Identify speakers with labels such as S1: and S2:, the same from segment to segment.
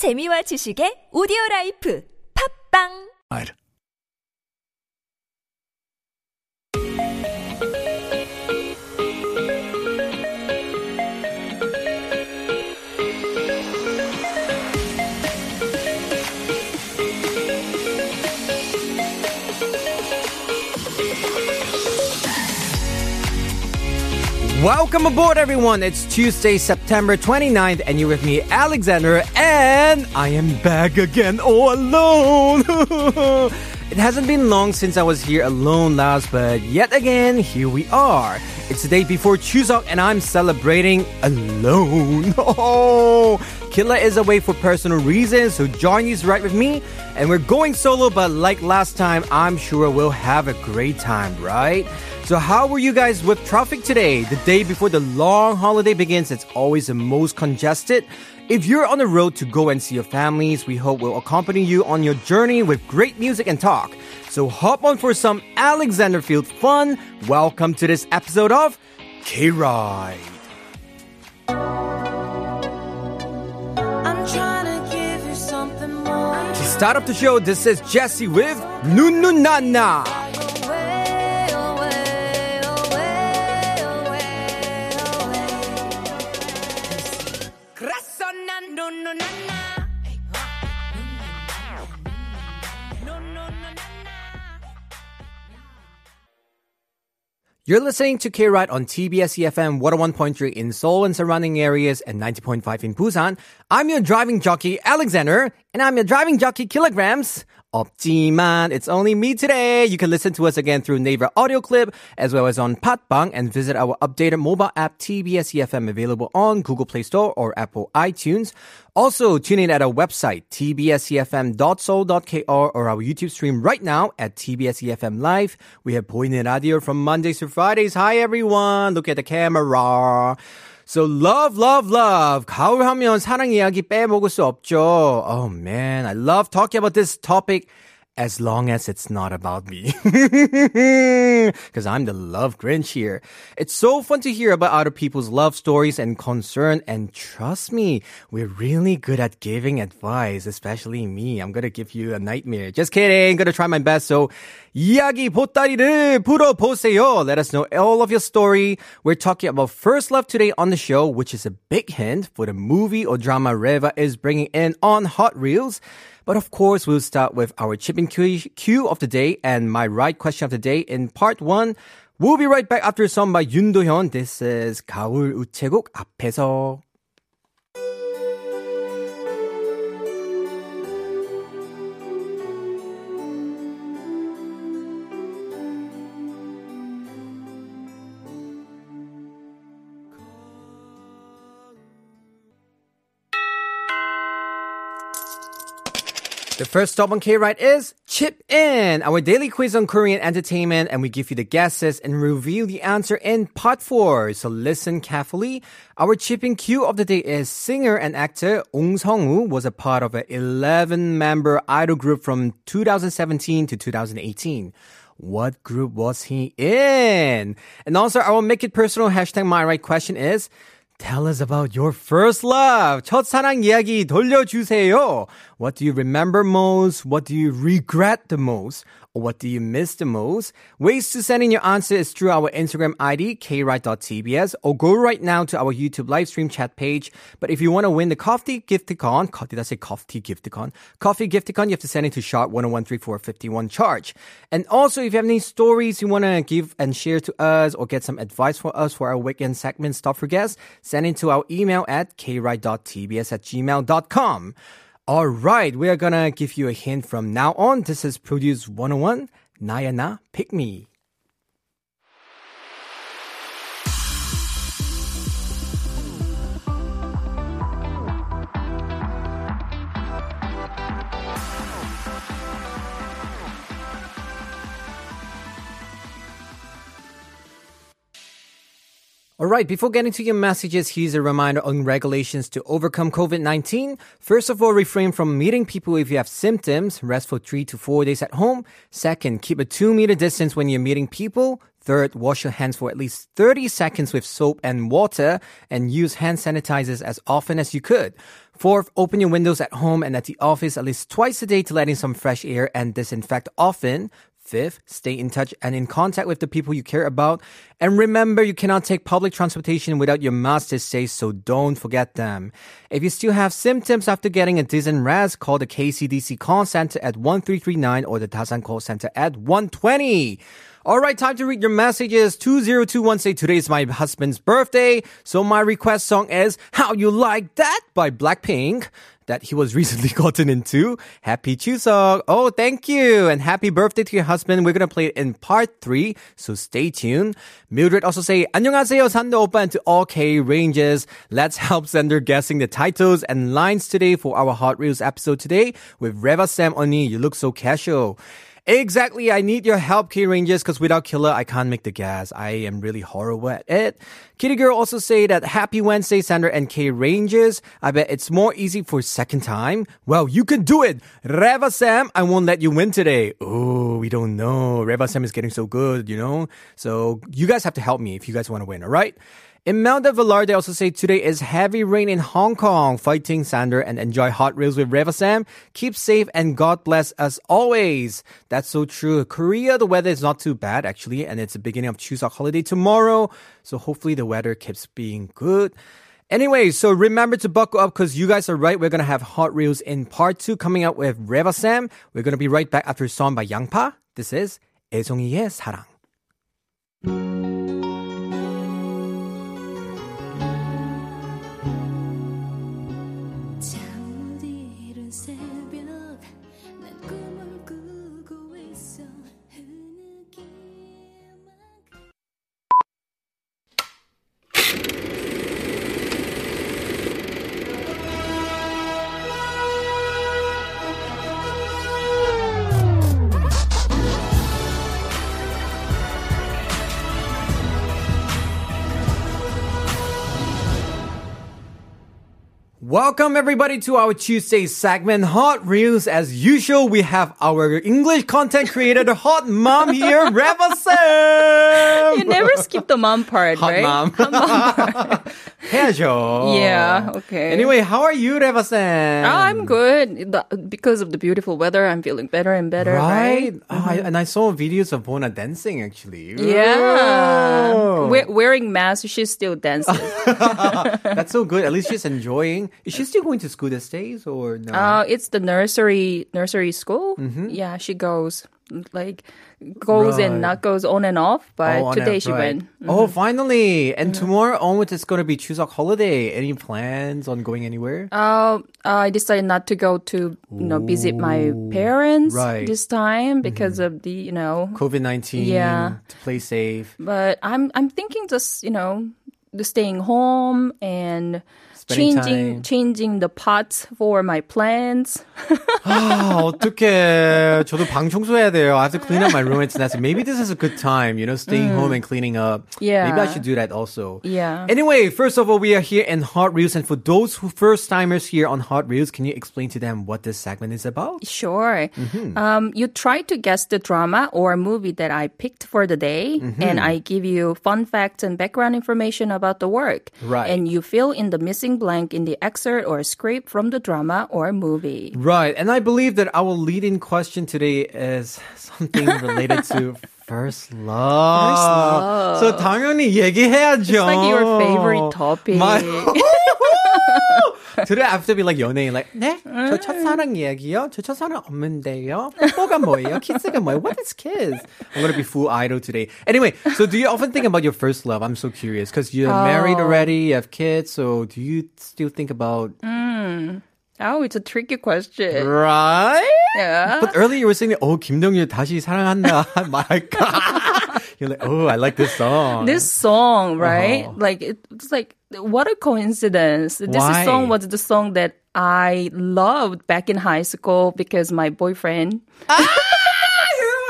S1: 재미와 지식의 오디오 라이프. 팝빵
S2: Welcome aboard, everyone. It's Tuesday, September 29th, and you're with me, Alexander, and I am back again all alone. it hasn't been long since I was here alone last, but yet again, here we are. It's the day before Chuseok, and I'm celebrating alone. Oh, Killa is away for personal reasons, so Johnny's right with me, and we're going solo, but like last time, I'm sure we'll have a great time, right? So, how were you guys with traffic today? The day before the long holiday begins, it's always the most congested. If you're on the road to go and see your families, we hope we'll accompany you on your journey with great music and talk. So, hop on for some Alexander Field fun. Welcome to this episode of K Ride.
S3: To give you something more.
S2: To start off the show, this is Jesse with Nunu You're listening to K Ride on TBS EFM 101.3 in Seoul and surrounding areas and 90.5 in Busan. I'm your driving jockey, Alexander, and I'm your driving jockey, Kilograms. 없지만 it's only me today. You can listen to us again through Naver audio clip as well as on Podbbang and visit our updated mobile app TBS EFM available on Google Play Store or Apple iTunes. Also, tune in at our website tbsefm.seoul.kr or our YouTube stream right now at TBS EFM Live. We have Pointed Radio from Mondays to Fridays. Hi everyone, look at the camera. So love, love, love. 가을 하면 사랑 이야기 빼먹을 수 없죠. Oh man, I love talking about this topic as long as it's not about me. Because I'm the love Grinch here. It's so fun to hear about other people's love stories and concern. And trust me, we're really good at giving advice, especially me. I'm going to give you a nightmare. Just kidding. going to try my best. So 이야기 보따리를 풀어보세요. Let us know all of your story. We're talking about first love today on the show, which is a big hint for the movie or drama Reva is bringing in on Hot Reels. But of course, we'll start with our chipping cue of the day and my right question of the day in part one. We'll be right back after a song by Yoon Do-hyun. This is 가을 우체국 앞에서. The first stop on K-Ride is Chip In, our daily quiz on Korean entertainment, and we give you the guesses and reveal the answer in part four. So listen carefully. Our Chip In cue of the day is singer and actor Ong Sung-woo was a part of an 11-member idol group from 2017 to 2018. What group was he in? And also our make it personal hashtag my right question is Tell us about your first love. 첫사랑 이야기 돌려주세요. What do you remember most? What do you regret the most? What do you miss the most? Ways to send in your answer is through our Instagram ID, kride.tbs, or go right now to our YouTube live stream chat page. But if you want to win the coffee gifticon, co- did I say coffee gifticon? Coffee gifticon, you have to send it to sharp 10134151 charge. And also, if you have any stories you want to give and share to us or get some advice for us for our weekend segment, Stop for Guests, send it to our email at kride.tbs at gmail.com. All right, we are gonna give you a hint from now on. This is Produce 101, Nayana Pick Me. All right, before getting to your messages, here's a reminder on regulations to overcome COVID 19. First of all, refrain from meeting people if you have symptoms. Rest for three to four days at home. Second, keep a two meter distance when you're meeting people. Third, wash your hands for at least 30 seconds with soap and water and use hand sanitizers as often as you could. Fourth, open your windows at home and at the office at least twice a day to let in some fresh air and disinfect often. Fifth, stay in touch and in contact with the people you care about. And remember, you cannot take public transportation without your mask these days, so don't forget them. If you still have symptoms after getting a dizzy raz, call the KCDC call center at 1339 or the Dasan call center at 120. All right, time to read your messages. 2021 say today is my husband's birthday. So my request song is How You Like That by Blackpink that he was recently gotten into. Happy Chuseok. Oh, thank you. And happy birthday to your husband. We're going to play it in part three. So stay tuned. Mildred also say, 안녕하세요, 산도 오빠, and to all K Rangers. Let's help Sender guessing the titles and lines today for our Hot Reels episode today with Reva Sam Oni. You look so casual. Exactly. I need your help, K Rangers, because without Killa, I can't make the gas. I am really horrible at it. Kitty Girl also say that happy Wednesday, Sandra and K Rangers. I bet it's more easy for second time. Well, you can do it. Reva Sam, I won't let you win today. Oh, we don't know. Reva Sam is getting so good, you know? So you guys have to help me if you guys want to win, all right? Imelda Villar, they also say today is heavy rain in Hong Kong. Fighting Sander and enjoy hot reels with Reva Sam. Keep safe and God bless us always. That's so true. Korea, the weather is not too bad actually, and it's the beginning of Chuseok holiday tomorrow. So hopefully the weather keeps being good. Anyway, so remember to buckle up because you guys are right. We're going to have hot reels in part two coming out with Reva Sam. We're going to be right back after a song by Yangpa. This is 애송이의 사랑. Welcome everybody to our Tuesday segment, Hot Reels. As usual, we have our English content creator, the hot mom here, Reva Sam.
S4: You never skip the mom part,
S2: Hot
S4: right?
S2: mom. 해야죠.
S4: Yeah, okay.
S2: Anyway, how are you, Reva Sam?
S4: Oh, I'm good. The- Because of the beautiful weather, I'm feeling better and better,
S2: Right?
S4: right?
S2: Oh, I, and I saw videos of Bona dancing actually.
S4: Yeah.
S2: Oh.
S4: We- wearing mask, she still dances.
S2: That's so good. At least she's enjoying. Is she still going to school these days or no?
S4: uh, it's the nursery nursery school.
S2: Mm-hmm.
S4: Yeah, she goes like goes
S2: Right.
S4: and not goes on and off. But
S2: Oh,
S4: today she
S2: right.
S4: went.
S2: Oh, mm-hmm. finally! And mm-hmm. tomorrow onwards, it's going to be Chuseok holiday. Any plans on going anywhere?
S4: Uh, uh, I decided not to go to you know visit my parents
S2: Right.
S4: this time mm-hmm. because of the you know
S2: COVID nineteen.
S4: Yeah.
S2: To play safe.
S4: but I'm I'm thinking just you know the staying home and changing
S2: time.
S4: changing the pots for my plants.
S2: 아, 어떡해. 저도 방 청소해야 돼요. I have to clean up my room. It's nice. Maybe this is a good time, you know, staying home and cleaning up.
S4: Mm. Yeah.
S2: Maybe I should do that also.
S4: Yeah.
S2: Anyway, first of all, we are here in Hot Reels. And for those who first timers here on Hot Reels, can you explain to them what this segment is about?
S4: Sure.
S2: Mm-hmm.
S4: Um, you try to guess the drama or movie that I picked for the day,
S2: Mm-hmm.
S4: and I give you fun facts and background information about the work.
S2: Right.
S4: And you fill in the missing blank in the excerpt or script from the drama or movie.
S2: Right. And I believe that our lead-in question today is something related to first love.
S4: First love.
S2: So 당연히 얘기해야죠.
S4: It's like your favorite topic.
S2: My- Today I have to be like 연예인 like 네? 저 첫사랑 얘기요? 저 첫사랑 없는데요? 뽀뽀가 뭐예요? 키스가 뭐예요? What is kiss? I'm gonna be full idol today. Anyway, so do you often think about your first love? I'm so curious because you're married
S4: Oh.
S2: already, you have kids, so do you still think about
S4: Oh, it's a tricky question.
S2: right?
S4: Yeah.
S2: But earlier you were saying, oh, 김동률 다시 사랑한다. My God. You're like, oh, I like this song.
S4: this song, right?
S2: Uh-huh.
S4: Like it's like what a coincidence. This
S2: Why?
S4: song was the song that I loved back in high school because my boyfriend,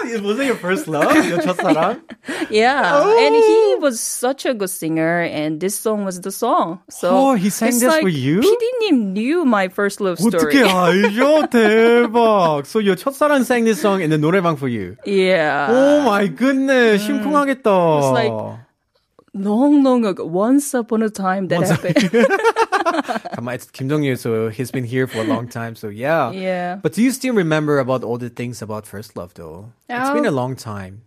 S2: Was it your first love? your 첫사랑?
S4: yeah,
S2: Oh.
S4: and he was such a good singer, and this song was the song. So
S2: Oh, he sang
S4: it's
S2: this
S4: like
S2: for you?
S4: PD님 knew my first love story.
S2: 어떻게 알죠? 대박. So your 첫사랑 sang this song in the 노래방 for you.
S4: yeah,
S2: Oh my goodness. 심쿵하겠다.
S4: It's like- long, long ago, once upon a time that happened.
S2: Come on, it's Kim Dong Ryul, so he's been here for a long time. So yeah.
S4: Yeah.
S2: But do you still remember about all the things about First Love though? It's been a
S4: Oh.
S2: long time.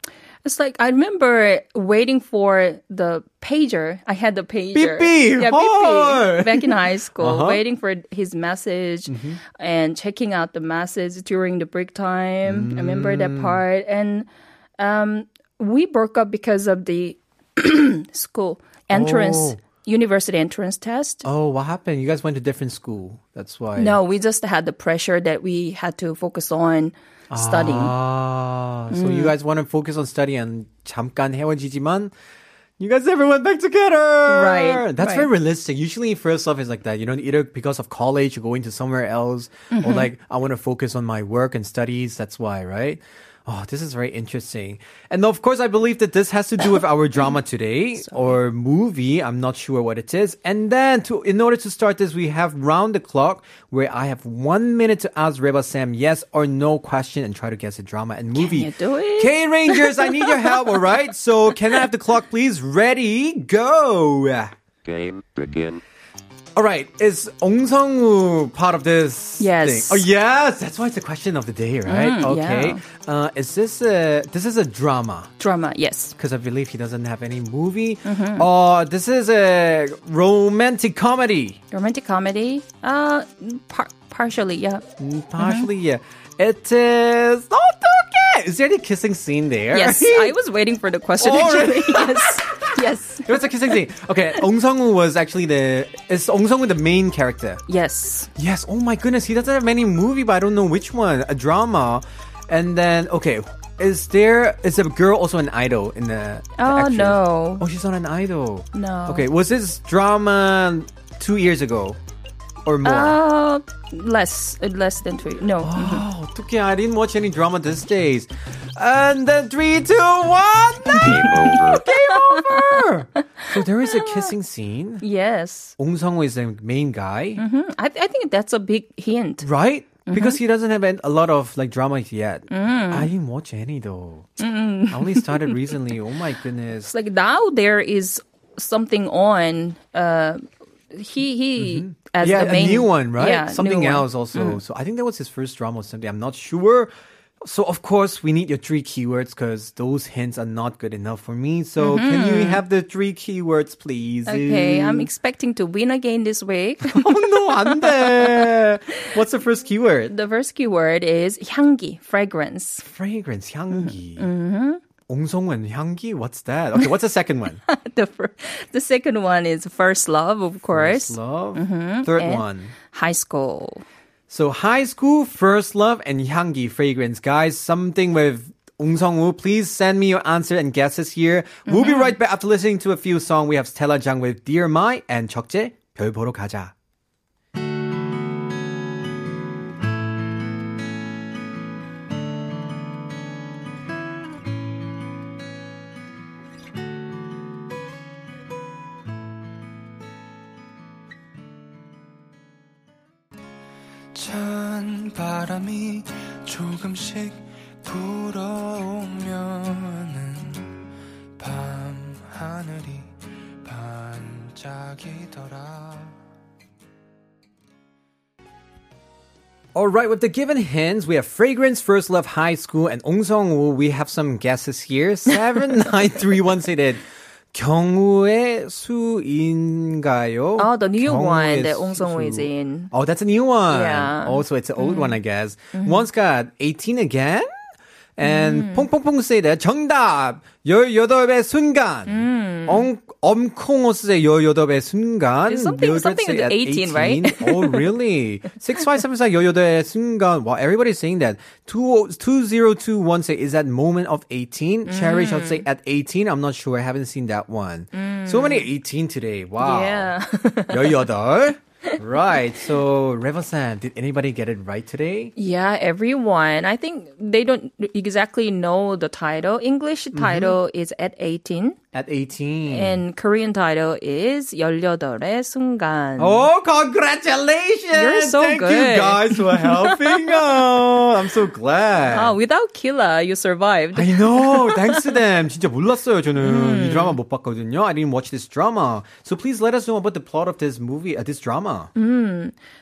S4: It's like I remember waiting for the pager. I had the pager.
S2: Beep, beep.
S4: Yeah, beep, beep. Back in high school,
S2: Uh-huh.
S4: waiting for his message
S2: Mm-hmm.
S4: and checking out the message during the break time. I remember
S2: Mm.
S4: that part. And um, we broke up because of the school entrance,
S2: Oh.
S4: university entrance test.
S2: Oh, what happened? You guys went to different school. That's why.
S4: No, we just had the pressure that we had to focus on studying.
S2: Ah, so
S4: Mm.
S2: you guys want to focus on study and 잠깐 헤어지지만 you guys never went back together.
S4: Right,
S2: That's
S4: right.
S2: very realistic. Usually first love is like that. You know, either because of college, you're going to somewhere else,
S4: Mm-hmm.
S2: or like, I want to focus on my work and studies. That's why, right? Oh, this is very interesting. And of course, I believe that this has to do with our drama today or movie. I'm not sure what it is. And then to, in order to start this, we have round the clock where I have one minute to ask Reva Sam yes or no question and try to guess the drama and movie.
S4: you do it?
S2: K Rangers, I need your help, all right? So can I have the clock, please? Ready, go.
S5: Game begin.
S2: All right, is Ong Sung-woo part of this
S4: Yes.
S2: thing? Oh, yes. That's why it's the question of the day, right?
S4: Mm,
S2: okay. Uh, is this a, this is a drama?
S4: Drama, yes.
S2: Because I believe he doesn't have any movie.
S4: Mm-hmm.
S2: Oh, this is a romantic comedy.
S4: Romantic comedy, uh, par- partially, yeah.
S2: Mm, Partially, yeah. It is. Oh, okay. Is there any kissing scene there?
S4: Yes, I was waiting for the question
S2: Oh,
S4: actually. yes, yes,
S2: It was a kissing scene. Okay, Ong Sung-woo was actually the. Is Ong Sung-woo the main character?
S4: yes.
S2: Yes. Oh my goodness, he doesn't have many movie, but I don't know which one. A drama, and then okay, is there is a girl also an idol in the? the
S4: Oh
S2: actress?
S4: no,
S2: Oh, she's not an idol.
S4: No.
S2: Okay, was this drama two years ago or more?
S4: uh, less, less than three. No.
S2: Oh, okay, I didn't watch any drama these days. And then three, two, one. No!
S5: Game over.
S2: Game over. so there is a kissing scene.
S4: yes.
S2: Ong Sung-woo is the main guy.
S4: Hmm, I, I think that's a big hint.
S2: Right?
S4: Mm-hmm.
S2: Because he doesn't have a lot of like drama yet.
S4: Mm.
S2: I didn't watch any though. I only started recently. Oh my goodness.
S4: It's like now there is something on. Uh, he he as
S2: yeah,
S4: the main
S2: a new one, right?
S4: Yeah,
S2: Something
S4: new one. Mm.
S2: else also. So I think that was his first drama or something. I'm not sure. So of course we need your three keywords because those hints are not good enough for me. So can you have the three keywords, please?
S4: Mm-hmm. Okay, I'm expecting to win again this week.
S2: oh no, ande. What's the first keyword?
S4: the first keyword is 향기, fragrance.
S2: Fragrance, 향기.
S4: Mm-hmm.
S2: 옹성은 향기. What's that? Okay, what's the second one?
S4: the first, the second one is first love, of course.
S2: First love. Mm-hmm. Third
S4: and
S2: one,
S4: high school.
S2: So high school, first love, and 향기 fragrance, guys. Something with Ung please send me your answer and guesses here. We'll be mm-hmm. right back after listening to a few songs. We have Stella Jang with Dear My and Jukjae 별 보러 가자.
S6: 바람이 조금씩 불어오면은 밤 하늘이 반짝이더라.
S2: All right, with the given hints, we have Fragrance, First Love, High School, and Ong Sung-woo. We have some guesses here. 7931 stated, 경우의 수인가요?
S4: Oh, the new one that Ong Sung-woo is
S2: 수.
S4: in.
S2: Oh, that's a new one.
S4: Yeah.
S2: Also, it's an old one, I guess. One's got 18 again. And 퐁퐁퐁 say that 정답 18의 순간. 엄, 엄콩호스의 18의 순간.
S4: It's something-
S2: Mildred
S4: something
S2: say
S4: with
S2: at
S4: 18, right?
S2: oh, really? 6574 18의 순간. Wow, everybody's saying that. 20- 2021 say, is that moment of 18? Cherish, I'll say at 18. I'm not sure. I haven't seen that one. So many 18 today. Wow.
S4: Yeah.
S2: 18. Right. So, Revo-san, did anybody get it right today?
S4: Yeah, everyone. I think they don't exactly know the title. English
S2: Mm-hmm.
S4: title is at 18.
S2: At 18.
S4: And Korean title is 18의 순간.
S2: Oh, congratulations!
S4: You're so
S2: Thank you
S4: good.
S2: guys for helping out. I'm so glad.
S4: Ah, without Killa, you survived.
S2: I know. Thanks to them. 진짜 몰랐어요, 저는. 이 드라마 못 봤거든요. I didn't watch this drama. So please let us know about the plot of this movie, uh, this drama.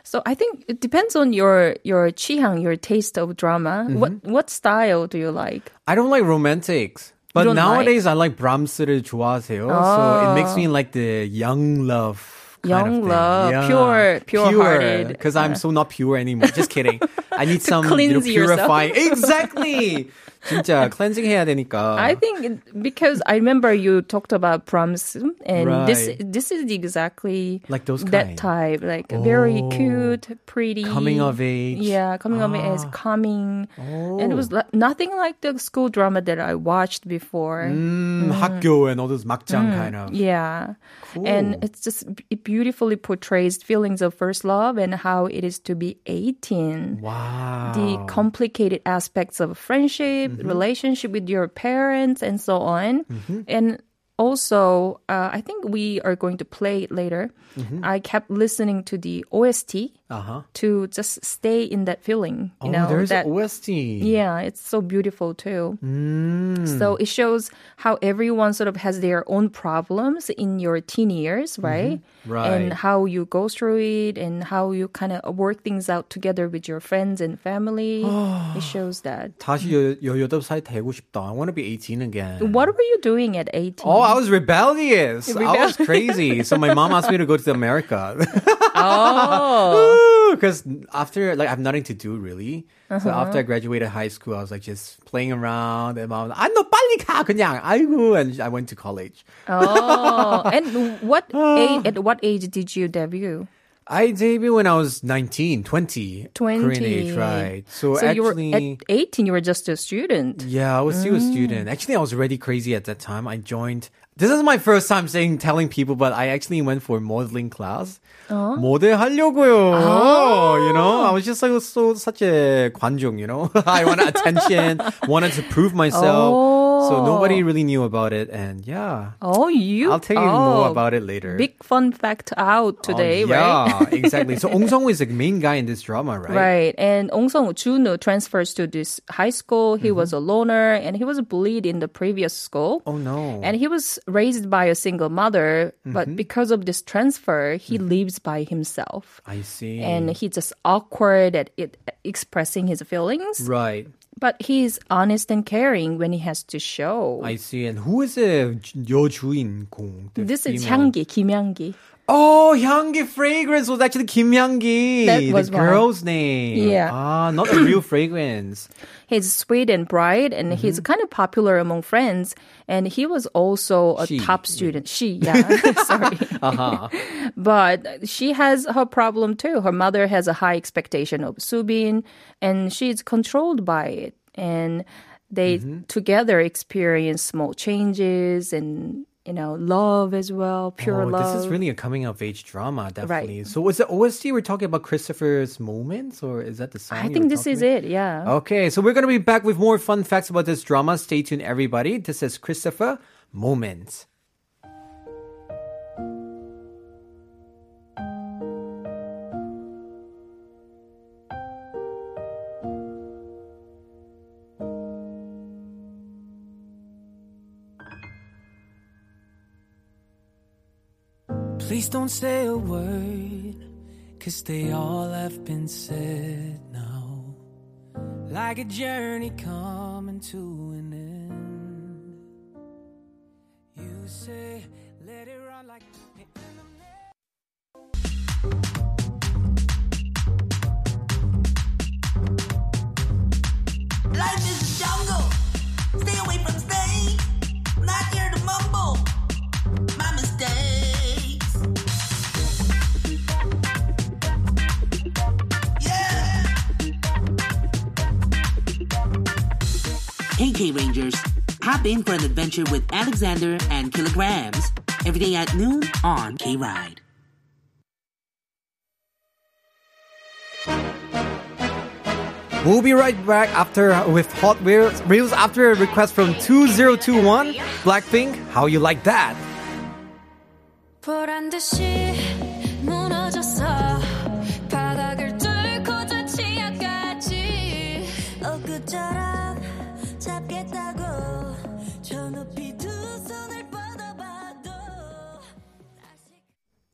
S4: So I think it depends on your your 취향, your taste of drama.
S2: Mm-hmm.
S4: What what style do you like?
S2: I don't like romantics. But
S4: don't
S2: nowadays I like Brahms를 좋아하세요. So it makes me like the young love. Kind
S4: Young
S2: of thing.
S4: love,
S2: Yeah.
S4: pure- pure-hearted.
S2: Because I'm so not pure anymore. Just kidding. I need some you know,
S4: cleanse yourself.
S2: purifying. Exactly. 진짜 해야 되니까.
S4: I think because I remember you talked about Brahms, and
S2: right.
S4: this this is exactly
S2: like those kind.
S4: that type like
S2: oh.
S4: very cute, pretty
S2: coming of age.
S4: Yeah, coming ah. of age coming. Oh. And it
S2: oh.
S4: was like, nothing like the school drama that I watched before.
S2: Mm, mm. 학교 and all those 막장 mm. kind of.
S4: Yeah.
S2: Cool.
S4: And it's just it beautifully portrays feelings of first love and how it is to be 18.
S2: Wow.
S4: The complicated aspects of friendship Mm-hmm. relationship with your parents, and so on. Mm-hmm. And also, uh, I think we are going to play it later. Mm-hmm. I kept listening to the OST
S2: Uh-huh.
S4: to just stay in that feeling. You
S2: oh,
S4: know,
S2: there's
S4: that
S2: an OST.
S4: yeah, it's so beautiful too.
S2: Mm.
S4: So it shows how everyone sort of has their own problems in your teen years, right?
S2: Right.
S4: And how you go through it and how you kind of work things out together with your friends and family. it shows that.
S2: 다시 여, 18살 되고 싶다. I want to be 18 again.
S4: What were you doing at 18?
S2: Oh, I was rebellious. I was crazy. So my mom asked me to go to America.
S4: oh.
S2: Because after, like, I have nothing to do really. So
S4: Uh-huh.
S2: after I graduated high school, I was like just playing around. And mom was like, 아, 너 빨리 가, 그냥. 아이고. And I went to college.
S4: oh. And what age, at what age did you debut?
S2: I debuted when I was 19, 20.
S4: 20.
S2: Korean age, right. So,
S4: So you were
S2: actually.
S4: at 18, you were just a student.
S2: Yeah, I was still a student. Actually, I was already crazy at that time. I joined. This is my first time saying telling people, but I actually went for modeling class. 모델 하려고요. You know, I was just like so such a 관중. You know, I wanted attention, wanted to prove myself. So nobody really knew about it, and yeah,
S4: Oh, you.
S2: I'll tell you
S4: oh,
S2: more about it later.
S4: Big fun fact out today,
S2: Oh, yeah,
S4: right?
S2: exactly. So Ong Song is the main guy in this drama, right?
S4: Right. And Ong Song Junwoo transfers to this high school. He was a loner and he was bullied in the previous school.
S2: Mm-hmm. Oh no.
S4: And he was raised by a single mother,
S2: Mm-hmm.
S4: but because of this transfer, he lives by himself.
S2: I see.
S4: And he's just awkward at it, expressing his feelings.
S2: right.
S4: But he's honest and caring when he has to show.
S2: I see. And who is the 여주인공? the
S4: this is
S2: female?
S4: Hyanggi, Kim Hyanggi.
S2: Oh, Hyanggi fragrance was actually Kim Hyanggi,
S4: That was
S2: the
S4: why.
S2: girl's name.
S4: Yeah.
S2: Ah, not a real fragrance.
S4: He's sweet and bright, and he's
S2: Mm-hmm.
S4: kind of popular among friends. And he was also a
S2: She,
S4: top student. She, yeah, sorry.
S2: Uh-huh.
S4: But she has her problem too. Her mother has a high expectation of Subin, and she's controlled by it. And they
S2: Mm-hmm.
S4: together experience small changes and you know love as well, pure
S2: oh,
S4: love.
S2: This is really a coming of age drama, definitely. So was the OST we're talking about Christopher's moments, or is that the song?
S4: I think this is
S2: about?
S4: it. Yeah.
S2: Okay, so we're gonna be back with more fun facts about this drama. Stay tuned, everybody. This is Christopher Moments.
S6: Please don't say a word, cause they all have been said now. Like a journey coming to an end. You say, let it run like.
S7: Hey, K Rangers. Hop in for an adventure with Alexander and Kilograms. Every day at noon on K Ride.
S2: We'll be right back after with Hot Wheels Reels after a request from 2021 Blackpink. How you like that?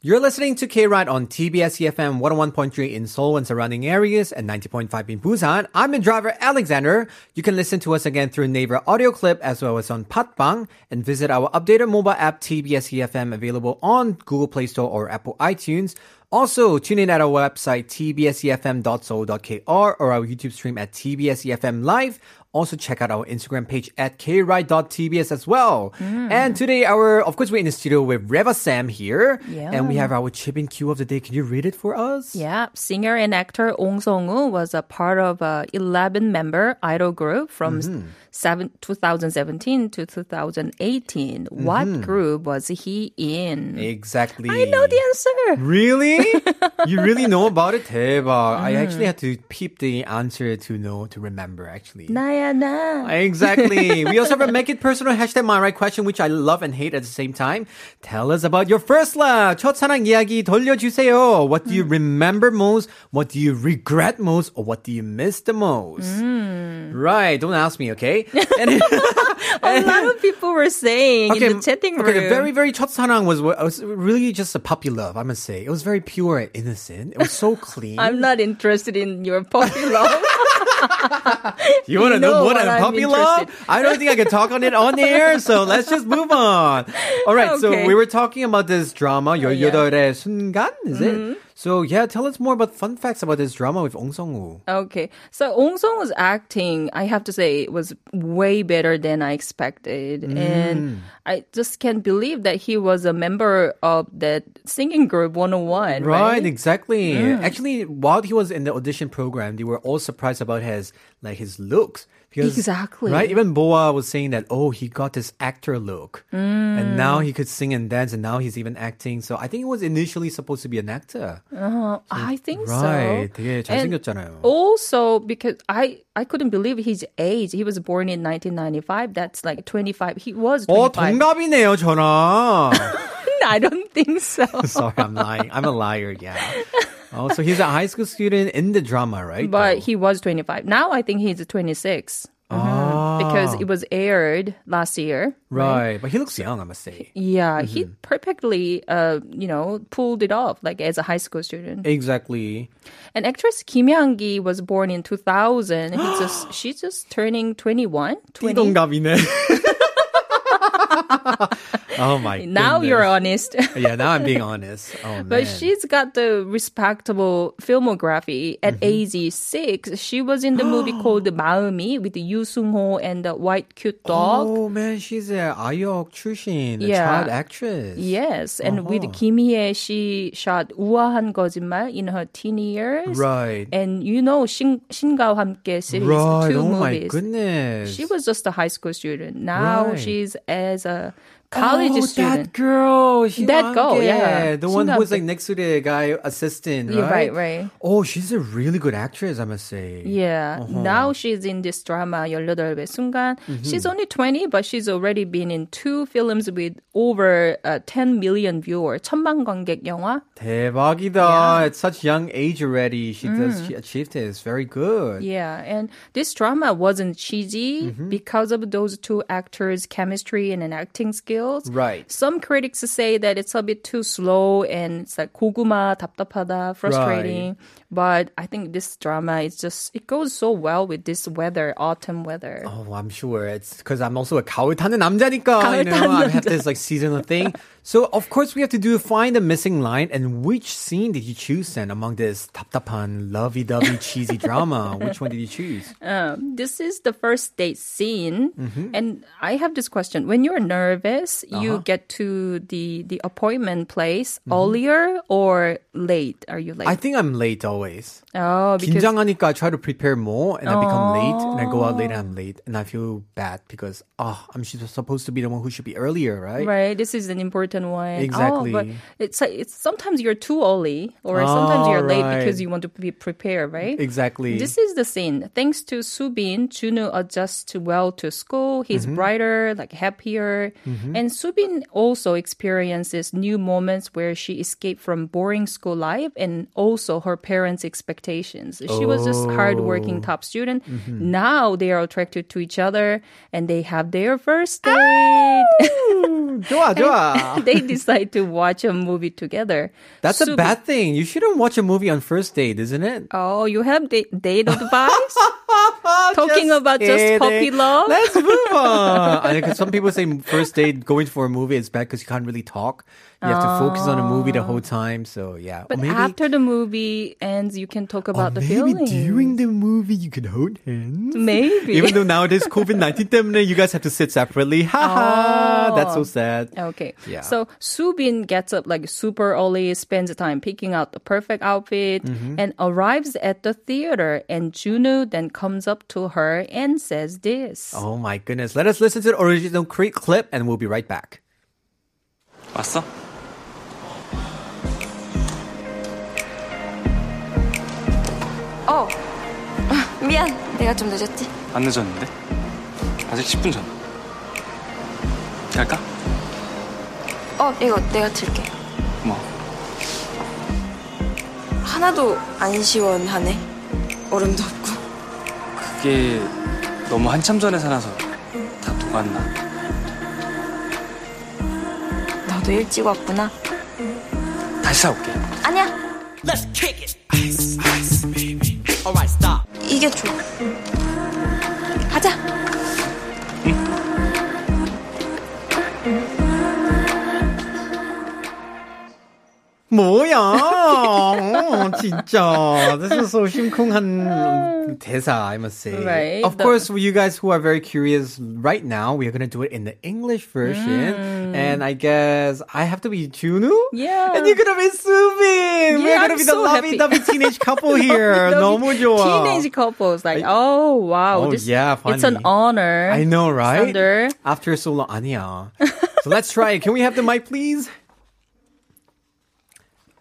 S2: You're listening to K Ride on TBS EFM 101.3 in Seoul and surrounding areas and 90.5 in Busan. I'm your driver Alexander. You can listen to us again through Naver audio clip as well as on Podbbang and visit our updated mobile app TBS EFM available on Google Play Store or Apple iTunes. Also, tune in at our website tbsefm.so.kr or our YouTube stream at tbsefm live. Also, check out our Instagram page at kride.tbs as well. And today, our of course, we're in the studio with Reva Sam here,
S4: Yeah.
S2: and we have our chip in cue of the day. Can you read it for us?
S4: Yeah, singer and actor Ong Song-woo was a part of a 11-member idol group from
S2: Mm-hmm.
S4: seven, 2017 to 2018. What group was he in?
S2: Exactly.
S4: I know the answer.
S2: Really? you really know about it? 대박. I
S4: Mm.
S2: actually had to peep the answer to know to remember actually.
S4: 나야 나.
S2: Exactly. we also have a make it personal hashtag my right question, which I love and hate at the same time. Tell us about your first love. 첫사랑 이야기 돌려주세요. What do you remember most? What do you regret most? Or what do you miss the most? Right. Don't ask me, okay? And-
S4: A lot of people were saying in the chatting room.
S2: okay, the very, very 첫사랑 was, was really just a puppy love, I must say. It was very pure and innocent. It was so clean.
S4: I'm not interested in your puppy love.
S2: You want to
S4: You
S2: know,
S4: know
S2: what,
S4: what
S2: a
S4: I'm
S2: puppy love?
S4: interested.
S2: I don't think I can talk on it on the air, so let's just move on. All right, so
S4: Okay. Oh,
S2: we were talking about this drama,
S4: yeah.
S2: 열여덟의 순간, is
S4: Mm-hmm.
S2: it? So yeah, tell us more about fun facts about this drama with Ong Song-woo.
S4: Okay. So Ong Song was acting, I have to say, it was way better than I expected.
S2: Mm.
S4: And I just can't believe that he was a member of that singing group 101.
S2: Right,
S4: Right.
S2: exactly. Actually, while he was in the audition program, they were all surprised about his like his looks. Because,
S4: Exactly.
S2: Right? Even Boa was saying that, oh, he got this actor look. And now he could sing and dance, and now he's even acting. So I think it was initially supposed to be an actor.
S4: Uh, I think
S2: Right.
S4: so.
S2: 되게
S4: And
S2: 잘생겼잖아요.
S4: Also, because I I couldn't believe his age. He was born in 1995. That's like 25. He was
S2: 어,
S4: 25.
S2: 동갑이네요, 저랑.
S4: I don't think so.
S2: Sorry, I'm lying. I'm a liar, yeah. Oh, so he's a high school student in the drama, right?
S4: But
S2: though?
S4: he was 25. Now I think he's 26. Mhm.
S2: Ah.
S4: Because it was aired last year.
S2: Right. But he looks young, I must say.
S4: Yeah, he
S2: Mm-hmm.
S4: perfectly, uh, you know, pulled it off like as a high school student.
S2: Exactly.
S4: And actress Kim Young-gi was born in 2000. He just she's just turning 21. 20.
S2: 띠동갑이네. oh my
S4: Now
S2: goodness.
S4: you're honest.
S2: Yeah, now I'm being honest. Oh,
S4: But
S2: man.
S4: she's got the respectable filmography. At
S2: Mm-hmm.
S4: age six, she was in the movie called 마음이 with Yoo Sung Ho and the white cute dog.
S2: Oh man, she's a 아역 출신, a
S4: Yeah.
S2: child actress.
S4: Yes, and with
S2: Uh-huh.
S4: Kim Hee, she shot 우아한 거짓말 in her teen years.
S2: Right.
S4: And you know 신 신가와 함께 series
S2: Right.
S4: two
S2: oh my
S4: movies.
S2: goodness.
S4: She was just a high school student. Now
S2: Right.
S4: she's as a college
S2: oh,
S4: student.
S2: That girl.
S4: That girl, yeah.
S2: The one who's
S4: 신가함께.
S2: like next to the guy assistant,
S4: Yeah,
S2: right?
S4: right, right.
S2: Oh, she's a really good actress, I must say.
S4: Yeah.
S2: Uh-huh.
S4: Now she's in this drama 18배 순간.
S2: Mm-hmm.
S4: She's only 20 but she's already been in two films with over uh, 10 million viewers. 천만 관객 영화.
S2: 대박이다. At such young age already, she does
S4: Mm.
S2: she achieved it. It's very good.
S4: Yeah, and this drama wasn't cheesy
S2: Mm-hmm.
S4: because of those two actors' chemistry and an acting skills.
S2: Right.
S4: Some critics say that it's a bit too slow and it's like 고구마, 답답하다, frustrating. But I think this drama is just it goes so well with this weather, autumn weather.
S2: Oh, I'm sure it's because I'm also a 가을 타는 남자니까.
S4: 가을
S2: you know,
S4: 타는
S2: I have
S4: 남자.
S2: this like seasonal thing. So of course we have to do find the missing line. And which scene did you choose then among this 답답한 lovey-dovey cheesy drama? Which one did you choose?
S4: Um, this is the first date scene,
S2: Mm-hmm.
S4: and I have this question: When you're nervous this, you get to the the appointment place earlier or late? Are you late?
S2: I think I'm late always.
S4: oh, because
S2: 긴장하니까 I try to prepare more and I become late and I go out late and I'm late and I feel bad because oh I'm sh- supposed to be the one who should be earlier, right?
S4: right, this is an important one.
S2: Exactly.
S4: Oh, but it's like it's sometimes you're too early or sometimes
S2: Oh,
S4: you're late
S2: right.
S4: because you want to be prepared, right?
S2: Exactly.
S4: This is the scene. Thanks to Subin, Juno adjusts well to school. He's
S2: Mm-hmm.
S4: brighter, like happier. And Subin also experiences new moments where she escaped from boring school life and also her parents' expectations. She was just
S2: Oh.
S4: hardworking top student.
S2: Mm-hmm.
S4: Now they are attracted to each other and they have their first date.
S2: 좋아, 좋아.
S4: they decide to watch a movie together.
S2: That's a bad thing. You shouldn't watch a movie on first date, isn't it?
S4: Oh, you have da- date advice? Talking about just
S2: kidding.
S4: puppy love?
S2: Let's move on. I 'cause some people say first date going for a movie is bad because you can't really talk. You have to focus on a movie the whole time. So yeah,
S4: But
S2: or maybe
S4: after the movie ends, you can talk
S2: or
S4: about the
S2: maybe
S4: feelings.
S2: during the movie you can hold hands.
S4: Maybe.
S2: Even though nowadays COVID nineteen 때문에 you guys have to sit separately. Haha, that's so sad.
S4: Okay.
S2: Yeah.
S4: So Subin gets up like super early, spends time picking out the perfect outfit,
S2: Mm-hmm.
S4: and arrives at the theater. And Juno then comes up to her and says this.
S2: Oh my goodness. Let us listen to the original cre- clip and we'll be right back.
S8: 왔어?
S3: 어. 미안. 내가 좀 늦었지.
S8: 안 늦었는데? 아직 10분 전. 갈까?
S3: 어, 이거 내가 들게.
S8: 뭐?
S3: 하나도 안 시원하네. 얼음도 없고.
S8: 그게 너무 한참 전에 사놔서 다 녹았나?
S3: 너도 일찍 왔구나.
S8: 다시 사올게.
S3: 아니야.
S6: Let's kick it.
S3: 이게 좋아.
S2: 뭐야? 어, 진짜. This is so 심쿵한 대사, I must say.
S4: Right.
S2: Of
S4: The-
S2: course, you guys who are very curious right now, we are going to do it in the English version. And I guess I have to be Junu?
S4: Yeah.
S2: And you're going to be Subin. We're
S4: Yeah,
S2: going to
S4: I'm
S2: be the
S4: so happy.
S2: lovey-dovey teenage couple here. 너무 좋아.
S4: Teenage couples, like, oh wow,
S2: Oh,
S4: this,
S2: yeah,
S4: it's an
S2: funny.
S4: honor.
S2: I know, right?
S4: Sander.
S2: After so long, 아니야. so let's try it. Can we have the mic, please?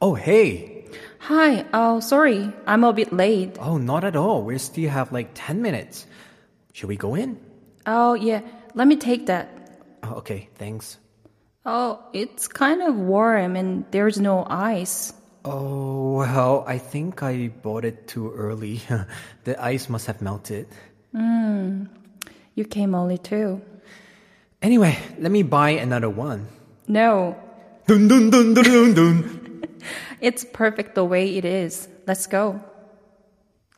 S2: Oh, hey.
S4: Hi, oh sorry, I'm a bit late.
S2: Oh, not at all. We still have like 10 minutes. Should we go in?
S4: Oh yeah, let me take that.
S2: Oh, okay, thanks.
S4: Oh, it's kind of warm and there's no ice.
S2: Oh, well, I think I bought it too early. the ice must have melted. Hmm.
S4: You came early too.
S2: Anyway, let me buy another one.
S4: No,
S2: Dun dun dun dun dun dun.
S4: it's perfect the way it is. Let's go.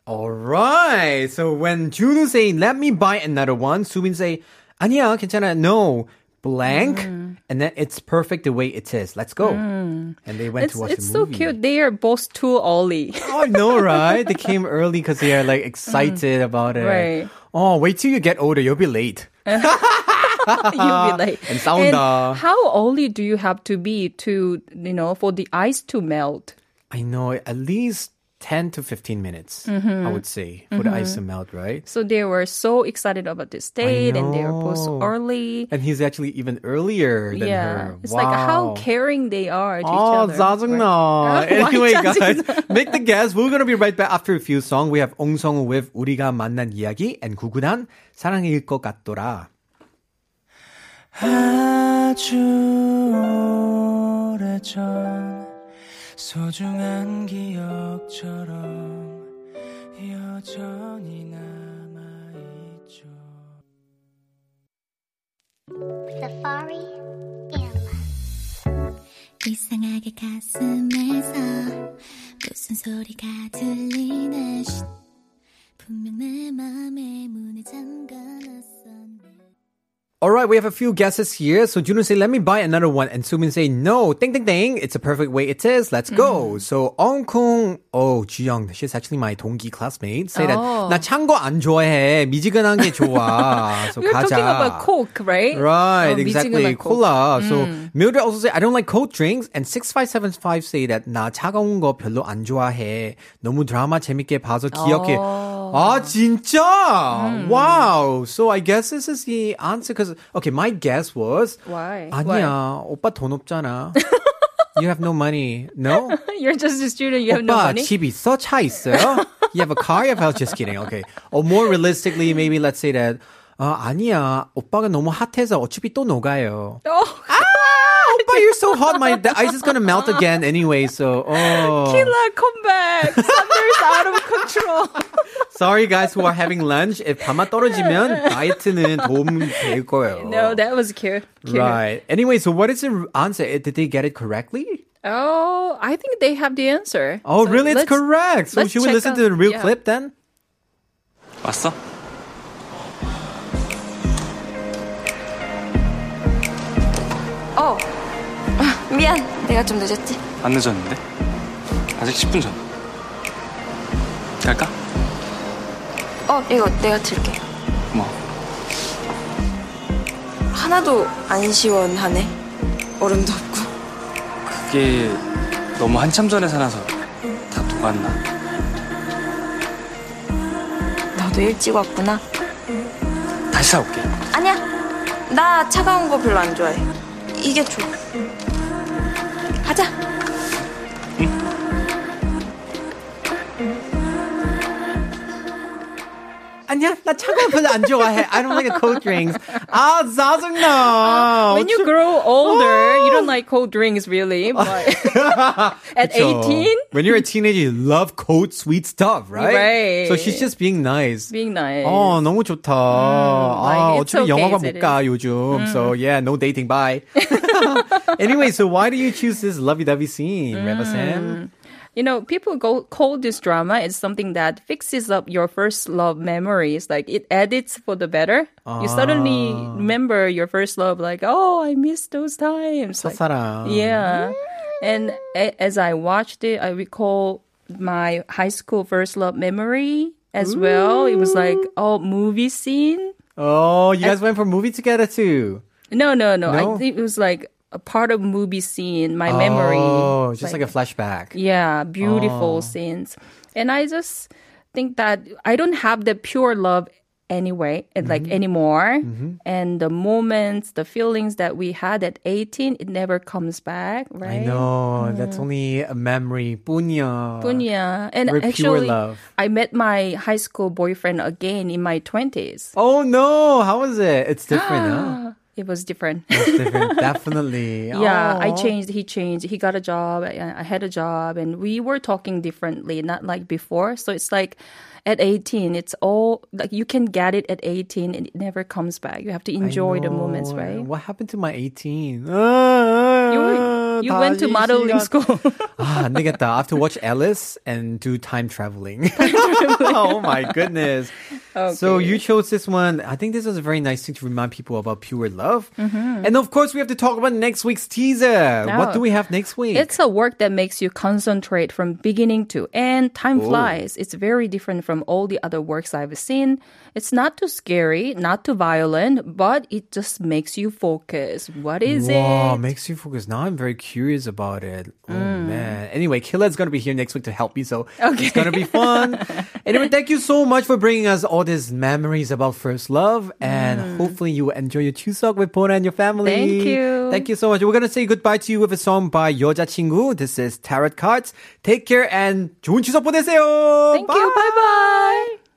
S2: All right. So when Juno say, "Let me buy another one," Subin say, "아니야, 괜찮아. No, blank." And then it's perfect the way it is. Let's go. And they went
S4: It's
S2: to watch
S4: it's
S2: the
S4: so
S2: movie.
S4: cute. They are both too early.
S2: Oh, I know, right? They came early because they are like excited about it.
S4: Right.
S2: Oh, wait till you get older. You'll be late.
S4: You'll be late.
S2: And 싸운다.
S4: how early do you have to be to you know for the ice to melt?
S2: I know at least 10 to 15 minutes, I would say, for the ice to melt, right?
S4: So they were so excited about this date, and they were both
S2: know.
S4: early.
S2: And he's actually even earlier than
S4: yeah,
S2: her.
S4: it's like how
S2: Wow.
S4: caring they are to each
S2: Oh,
S4: other.
S2: 짜증나.
S4: Right?
S2: Anyway,
S4: Why
S2: guys, make the guess. We're gonna be right back after a few songs. We have 옹성우 with 우리가 만난 이야기 and 구구단 사랑일 것 같더라.
S6: 아주 오래전 소중한 기억처럼 여전히 남아있죠.
S9: Safari 이상하게 가슴에서 무슨 소리가 들리나 쉿. 분명 내 맘에 문을 잠가놨었네
S2: All right, we have a few guesses here. So Juno say, let me buy another one. And Sumin say, no, ding, ding, ding. It's a perfect way it is. Let's go.
S4: Mm.
S2: So Ong Kung, oh, Jiyoung, she's actually my 동기 classmate. Say that,
S4: Oh.
S2: 나 찬 거 안 좋아해. 미지근한 게 좋아. So
S4: We were
S2: 가자.
S4: talking about Coke, right?
S2: Right,
S4: Oh,
S2: exactly.
S4: 미지근한 Coke.
S2: Cola. So
S4: Mm.
S2: Mildred also say I don't like cold drinks, and 6575 say that 나 차가운 거 별로 안 좋아해. 너무 드라마 재밌게 봐서 기억해.
S4: Oh.
S2: 아 진짜?
S4: Mm.
S2: Wow. So I guess this is the answer because okay, my guess was
S4: Why?
S2: 아니야, 오빠 돈 없잖아. you have no money. No?
S4: You're just a student. You have no
S2: 오빠
S4: money.
S2: 집 있어? 차 있어요? You have a car? You have a house? Just kidding. Okay. Or more realistically, maybe let's say that 아, 아니야. 오빠가 너무 핫해서 어차피 또 녹아요.
S4: Oh,
S2: 오빠, you're so hot. My the ice is gonna melt again anyway. So, oh.
S4: Killa, come back. Thunder's out of control.
S2: Sorry guys who are having lunch. If 밥만 떨어지면 다이어트는 도움 될 거예요.
S4: No, that was cute. cute.
S2: Right. Anyway, so what is the answer? Did they get it correctly?
S4: Oh, I think they have the answer.
S2: Oh,
S4: So
S2: really? It's
S4: let's-
S2: correct. So
S4: let's
S2: should we
S4: check
S2: listen
S4: out-
S2: to the real
S4: yeah.
S2: clip then?
S8: 왔어?
S3: 어. 아, 미안. 내가 좀 늦었지.
S8: 안 늦었는데? 아직 10분 전. 갈까?
S3: 어, 이거 내가 들게.
S8: 뭐
S3: 하나도 안 시원하네. 얼음도 없고.
S8: 그게 너무 한참 전에 살아서 다 녹았나?
S3: 너도 일찍 왔구나.
S8: 다시 사올게.
S3: 아니야. 나 차가운 거 별로 안 좋아해. 이게 좋아. 가자.
S2: 아니야, 나 차가운 별로 안 좋아해. I don't like cold drinks. 아, 짜증나.
S4: When you grow older, you don't like cold drinks really. But at
S2: 그쵸.
S4: 18,
S2: When you're a teenager, you love cold, sweet stuff, right?
S4: Right.
S2: So she's just being nice.
S4: being nice.
S2: 어, 너무 좋다. 아,
S4: like, it's
S2: 어차피
S4: okay,
S2: 영화관
S4: it
S2: 못 가, 요즘. So, yeah, no dating, bye. anyway, so why do you choose this lovey-dovey scene, mm. Sam?
S4: you know, people go, call this drama is something that fixes up your first love memories. Like it edits for the better. You suddenly ah. remember your first love, like, oh, I miss those times. Like, yeah. And a- as I watched it, I recall my high school first love memory as Ooh. well. It was like, oh, movie scene.
S2: Oh, you guys went for movie together too.
S4: No, no, no.
S2: No?
S4: I think it was like a part of movie scene, my memory.
S2: Oh, just like, a flashback.
S4: Yeah, beautiful
S2: Oh.
S4: scenes. And I just think that I don't have the pure love anyway, and like
S2: Mm-hmm.
S4: anymore. And the moments, the feelings that we had at 18, it never comes back, right?
S2: I know. That's only a memory. Punya.
S4: Punya. And
S2: pure
S4: actually,
S2: love.
S4: I met my high school boyfriend again in my 20s.
S2: Oh no, how was it? It's different, huh?
S4: It was different.
S2: Different, definitely.
S4: Yeah, I
S2: oh.
S4: changed. He changed. He got a job. I I had a job, and we were talking differently, not like before. So it's like at 18, it's all like you can get it at 18, and it never comes back. You have to enjoy the moments, right?
S2: What happened to my 18?
S4: You were, you went to
S2: 다시
S4: modeling
S2: 시간-
S4: school.
S2: 아, 안 되겠다. I have to watch Alice and do time traveling. oh my goodness. So you chose this one. I think this was a very nice thing to remind people about pure love. And of course, we have to talk about next week's teaser. What
S4: Oh.
S2: do we have next week?
S4: It's a work that makes you concentrate from beginning to end. Time
S2: Oh.
S4: flies. It's very different from all the other works I've seen. It's not too scary, not too violent, but it just makes you focus. What is
S2: wow,
S4: it?
S2: makes you focus. Now I'm very curious about it. Oh
S4: Mm.
S2: man. Anyway, Killa's gonna be here next week to help me, so it's gonna be fun. anyway, thank you so much for bringing us all these memories about first love, and hopefully you will enjoy your Chuseok with Pona and your family.
S4: Mm. Thank you.
S2: Thank you so much. We're gonna say goodbye to you with a song by 여자친구. This is Tarot Cards. Take care and 좋은 추석 보내세요.
S4: Thank you. Bye bye.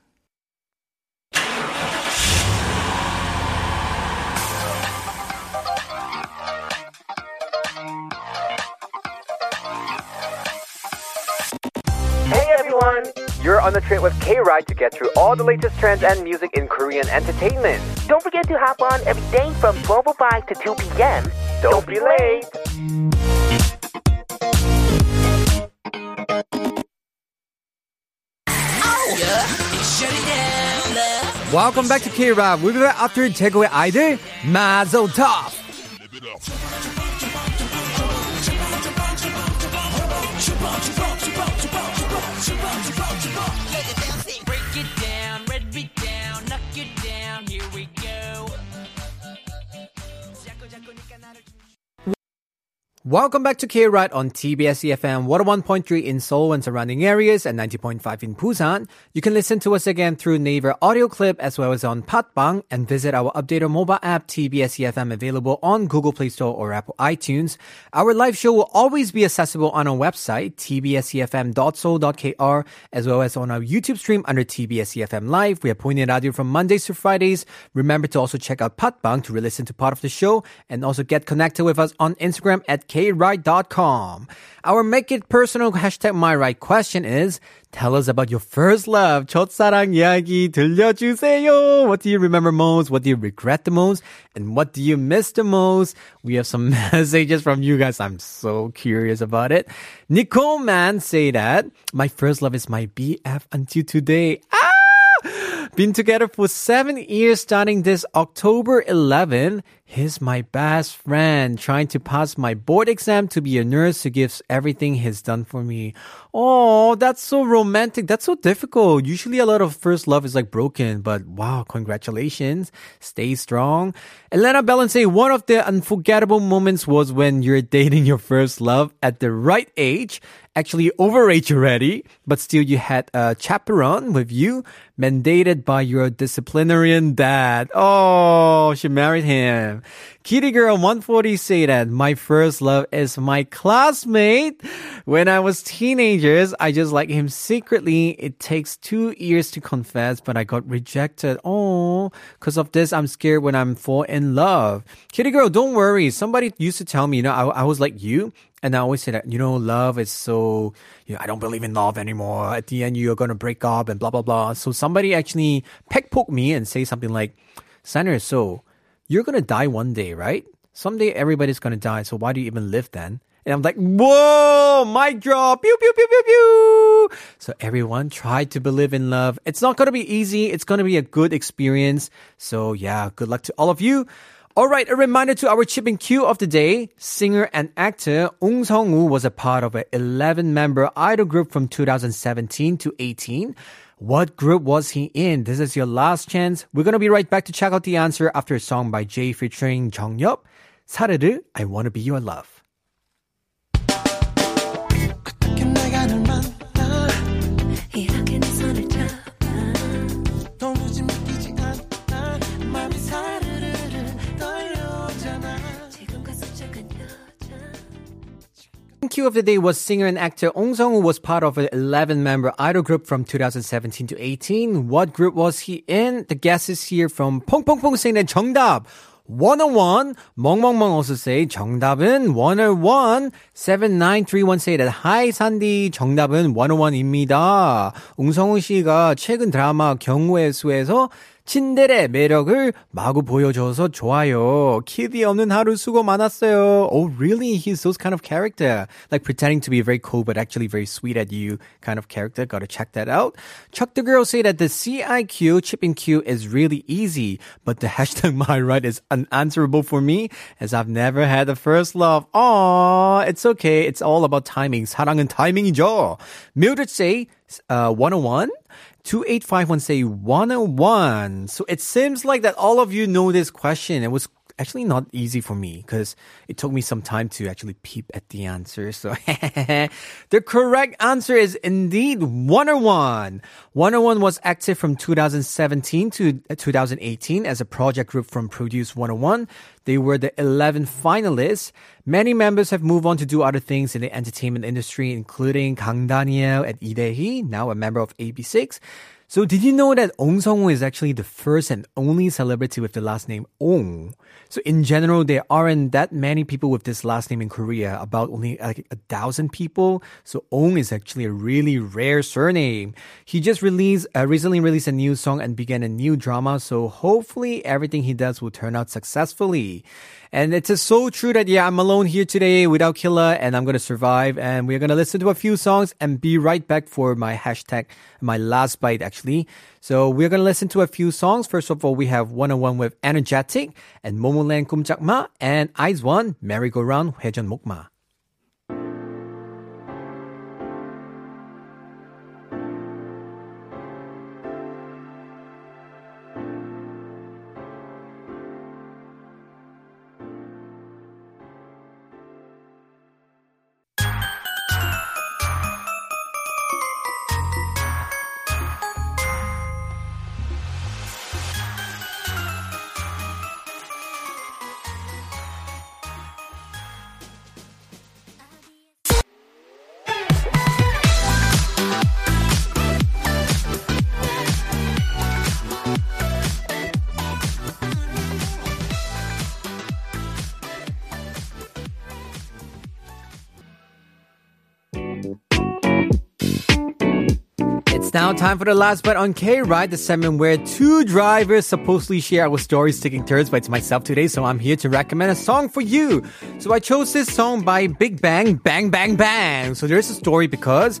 S2: on the train with K Ride to get through all the latest trends and music in Korean entertainment.
S7: Don't forget to hop on every day from 12.05 to 2 p.m.
S2: Don't be late!
S7: Shut it down, love.
S2: Welcome back to K-Rap. We'll be back after 태고의 아이들 Mazel Tov.
S6: Break
S2: Welcome back to K-Ride on TBS EFM 101.3 in Seoul and surrounding areas and 90.5 in Busan. You can listen to us again through Naver audio clip as well as on Podbbang and visit our updated mobile app TBS EFM available on Google Play Store or Apple iTunes. Our live show will always be accessible on our website tbsefm.seoul.kr as well as on our YouTube stream under TBS EFM Live. We are pointing audio from Mondays to Fridays. Remember to also check out Podbbang to re-listen to part of the show and also get connected with us on Instagram at kride.com. Our make it personal hashtag my right question is tell us about your first love. 첫사랑 이야기 들려주세요. What do you remember most? What do you regret the most? And what do you miss the most? We have some messages from you guys. I'm so curious about it. Nicole Man say that my first love is my BF until today. Ah! Been together for seven years starting this October 11. He's my best friend trying to pass my board exam to be a nurse who gives everything he's done for me. Oh, that's so romantic. That's so difficult. Usually a lot of first love is like broken, but wow, congratulations. Stay strong. Elena say one of the unforgettable moments was when you're dating your first love at the right age actually overage already, but still you had a chaperone with you, mandated by your disciplinarian dad. Oh, she married him. Kitty Girl 140 say that my first love is my classmate. When I was teenagers, I just like him secretly. It takes two years to confess, but I got rejected. Oh, because of this, I'm scared when I'm fall in love. Kitty Girl, don't worry. Somebody used to tell me, you know, I, I was like you. And I always say that, you know, love is so, you know, I don't believe in love anymore. At the end, you're going to break up and blah, blah, blah. So somebody actually peck poke me and say something like, Sander, so you're going to die one day, right? Someday everybody's going to die. So why do you even live then? And I'm like, whoa, mic drop, pew, pew, pew, pew, pew. So everyone try to believe in love. It's not going to be easy. It's going to be a good experience. So yeah, good luck to all of you. All right, a reminder to our chipping cue of the day. Singer and actor Ong Sung-woo was a part of an 11-member idol group from 2017 to 18. What group was he in? This is your last chance. We're going to be right back to check out the answer after a song by Jay featuring Jong Yup. 사르르, I wanna be your love. Q of the day was singer and actor Ong Sung-woo was part of an 11-member idol group from 2017 to 18. What group was he in? The guess is here from Pong Pong Pong saying that 정답 Wanna One. 멍멍멍 also say 정답은 Wanna One. 7931 say that hi 산디 정답은 101입니다. 옹성우 씨가 최근 드라마 경우의 수에서 친데레 매력을 마구 보여줘서 좋아요. 키디 없는 하루 수고 많았어요. Oh, really? He's those kind of character. Like pretending to be very cool, but actually very sweet at you kind of character. Gotta check that out. Chuck the Girl say that the CIQ, chipping Q is really easy, but the hashtag my right is unanswerable for me as I've never had a first love. Aww, it's okay. It's all about timing. 사랑은 타이밍이죠. Mildred say, uh, Wanna One. 2851 say Wanna One. So it seems like that all of you know this question. It was actually not easy for me because it took me some time to actually peep at the answer. So the correct answer is indeed Wanna One. 101 was active from 2017 to uh, 2018 as a project group from Produce 101. They were the 11 finalists. Many members have moved on to do other things in the entertainment industry, including Kang Daniel Lee Dae-hwi, now a member of AB6IX. So did you know that Ong Sung-woo is actually the first and only celebrity with the last name Ong? So in general, there aren't that many people with this last name in Korea, about only like a thousand people. So Ong is actually a really rare surname. He just released, uh, recently released a new song and began a new drama. So hopefully everything he does will turn out successfully. And it's so true that, yeah, I'm alone here today without Killa and I'm going to survive. And we're going to listen to a few songs and be right back for my hashtag, my last bite, actually. So we're going to listen to a few songs. First of all, we have Wanna One with Energetic and Momoland Kumchakma and IZ*ONE, Merry Go Round, hejan mukma It's now time for the last bet on K Ride, the segment where two drivers supposedly share our stories taking turns, but it's myself today, so I'm here to recommend a song for you. So I chose this song by Big Bang, Bang Bang Bang. So there's a story because,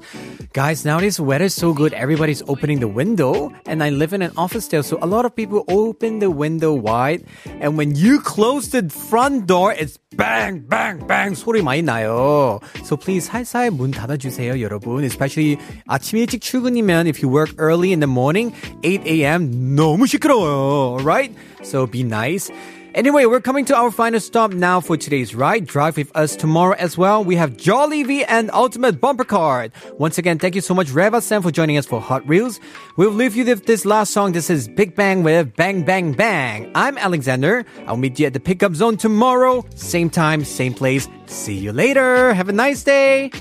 S2: guys, nowadays the weather's so good, everybody's opening the window, and I live in an office there, so a lot of people open the window wide, and when you close the front door, it's bang, bang, bang 소리 많이 나요. So please 살살 문 닫아주세요, 여러분. Especially 아침 일찍 출근이면 if you work early in the morning, 8 a.m. 너무 시끄러워요. Alright? So be nice. Anyway, we're coming to our final stop now for today's ride. Drive with us tomorrow as well. We have Jolly V and Ultimate Bumper Card. Once again, thank you so much, Reva Sam, for joining us for Hot Reels. We'll leave you with this last song. This is Big Bang with Bang Bang Bang. I'm Alexander. I'll meet you at the pickup zone tomorrow. Same time, same place. See you later. Have a nice day.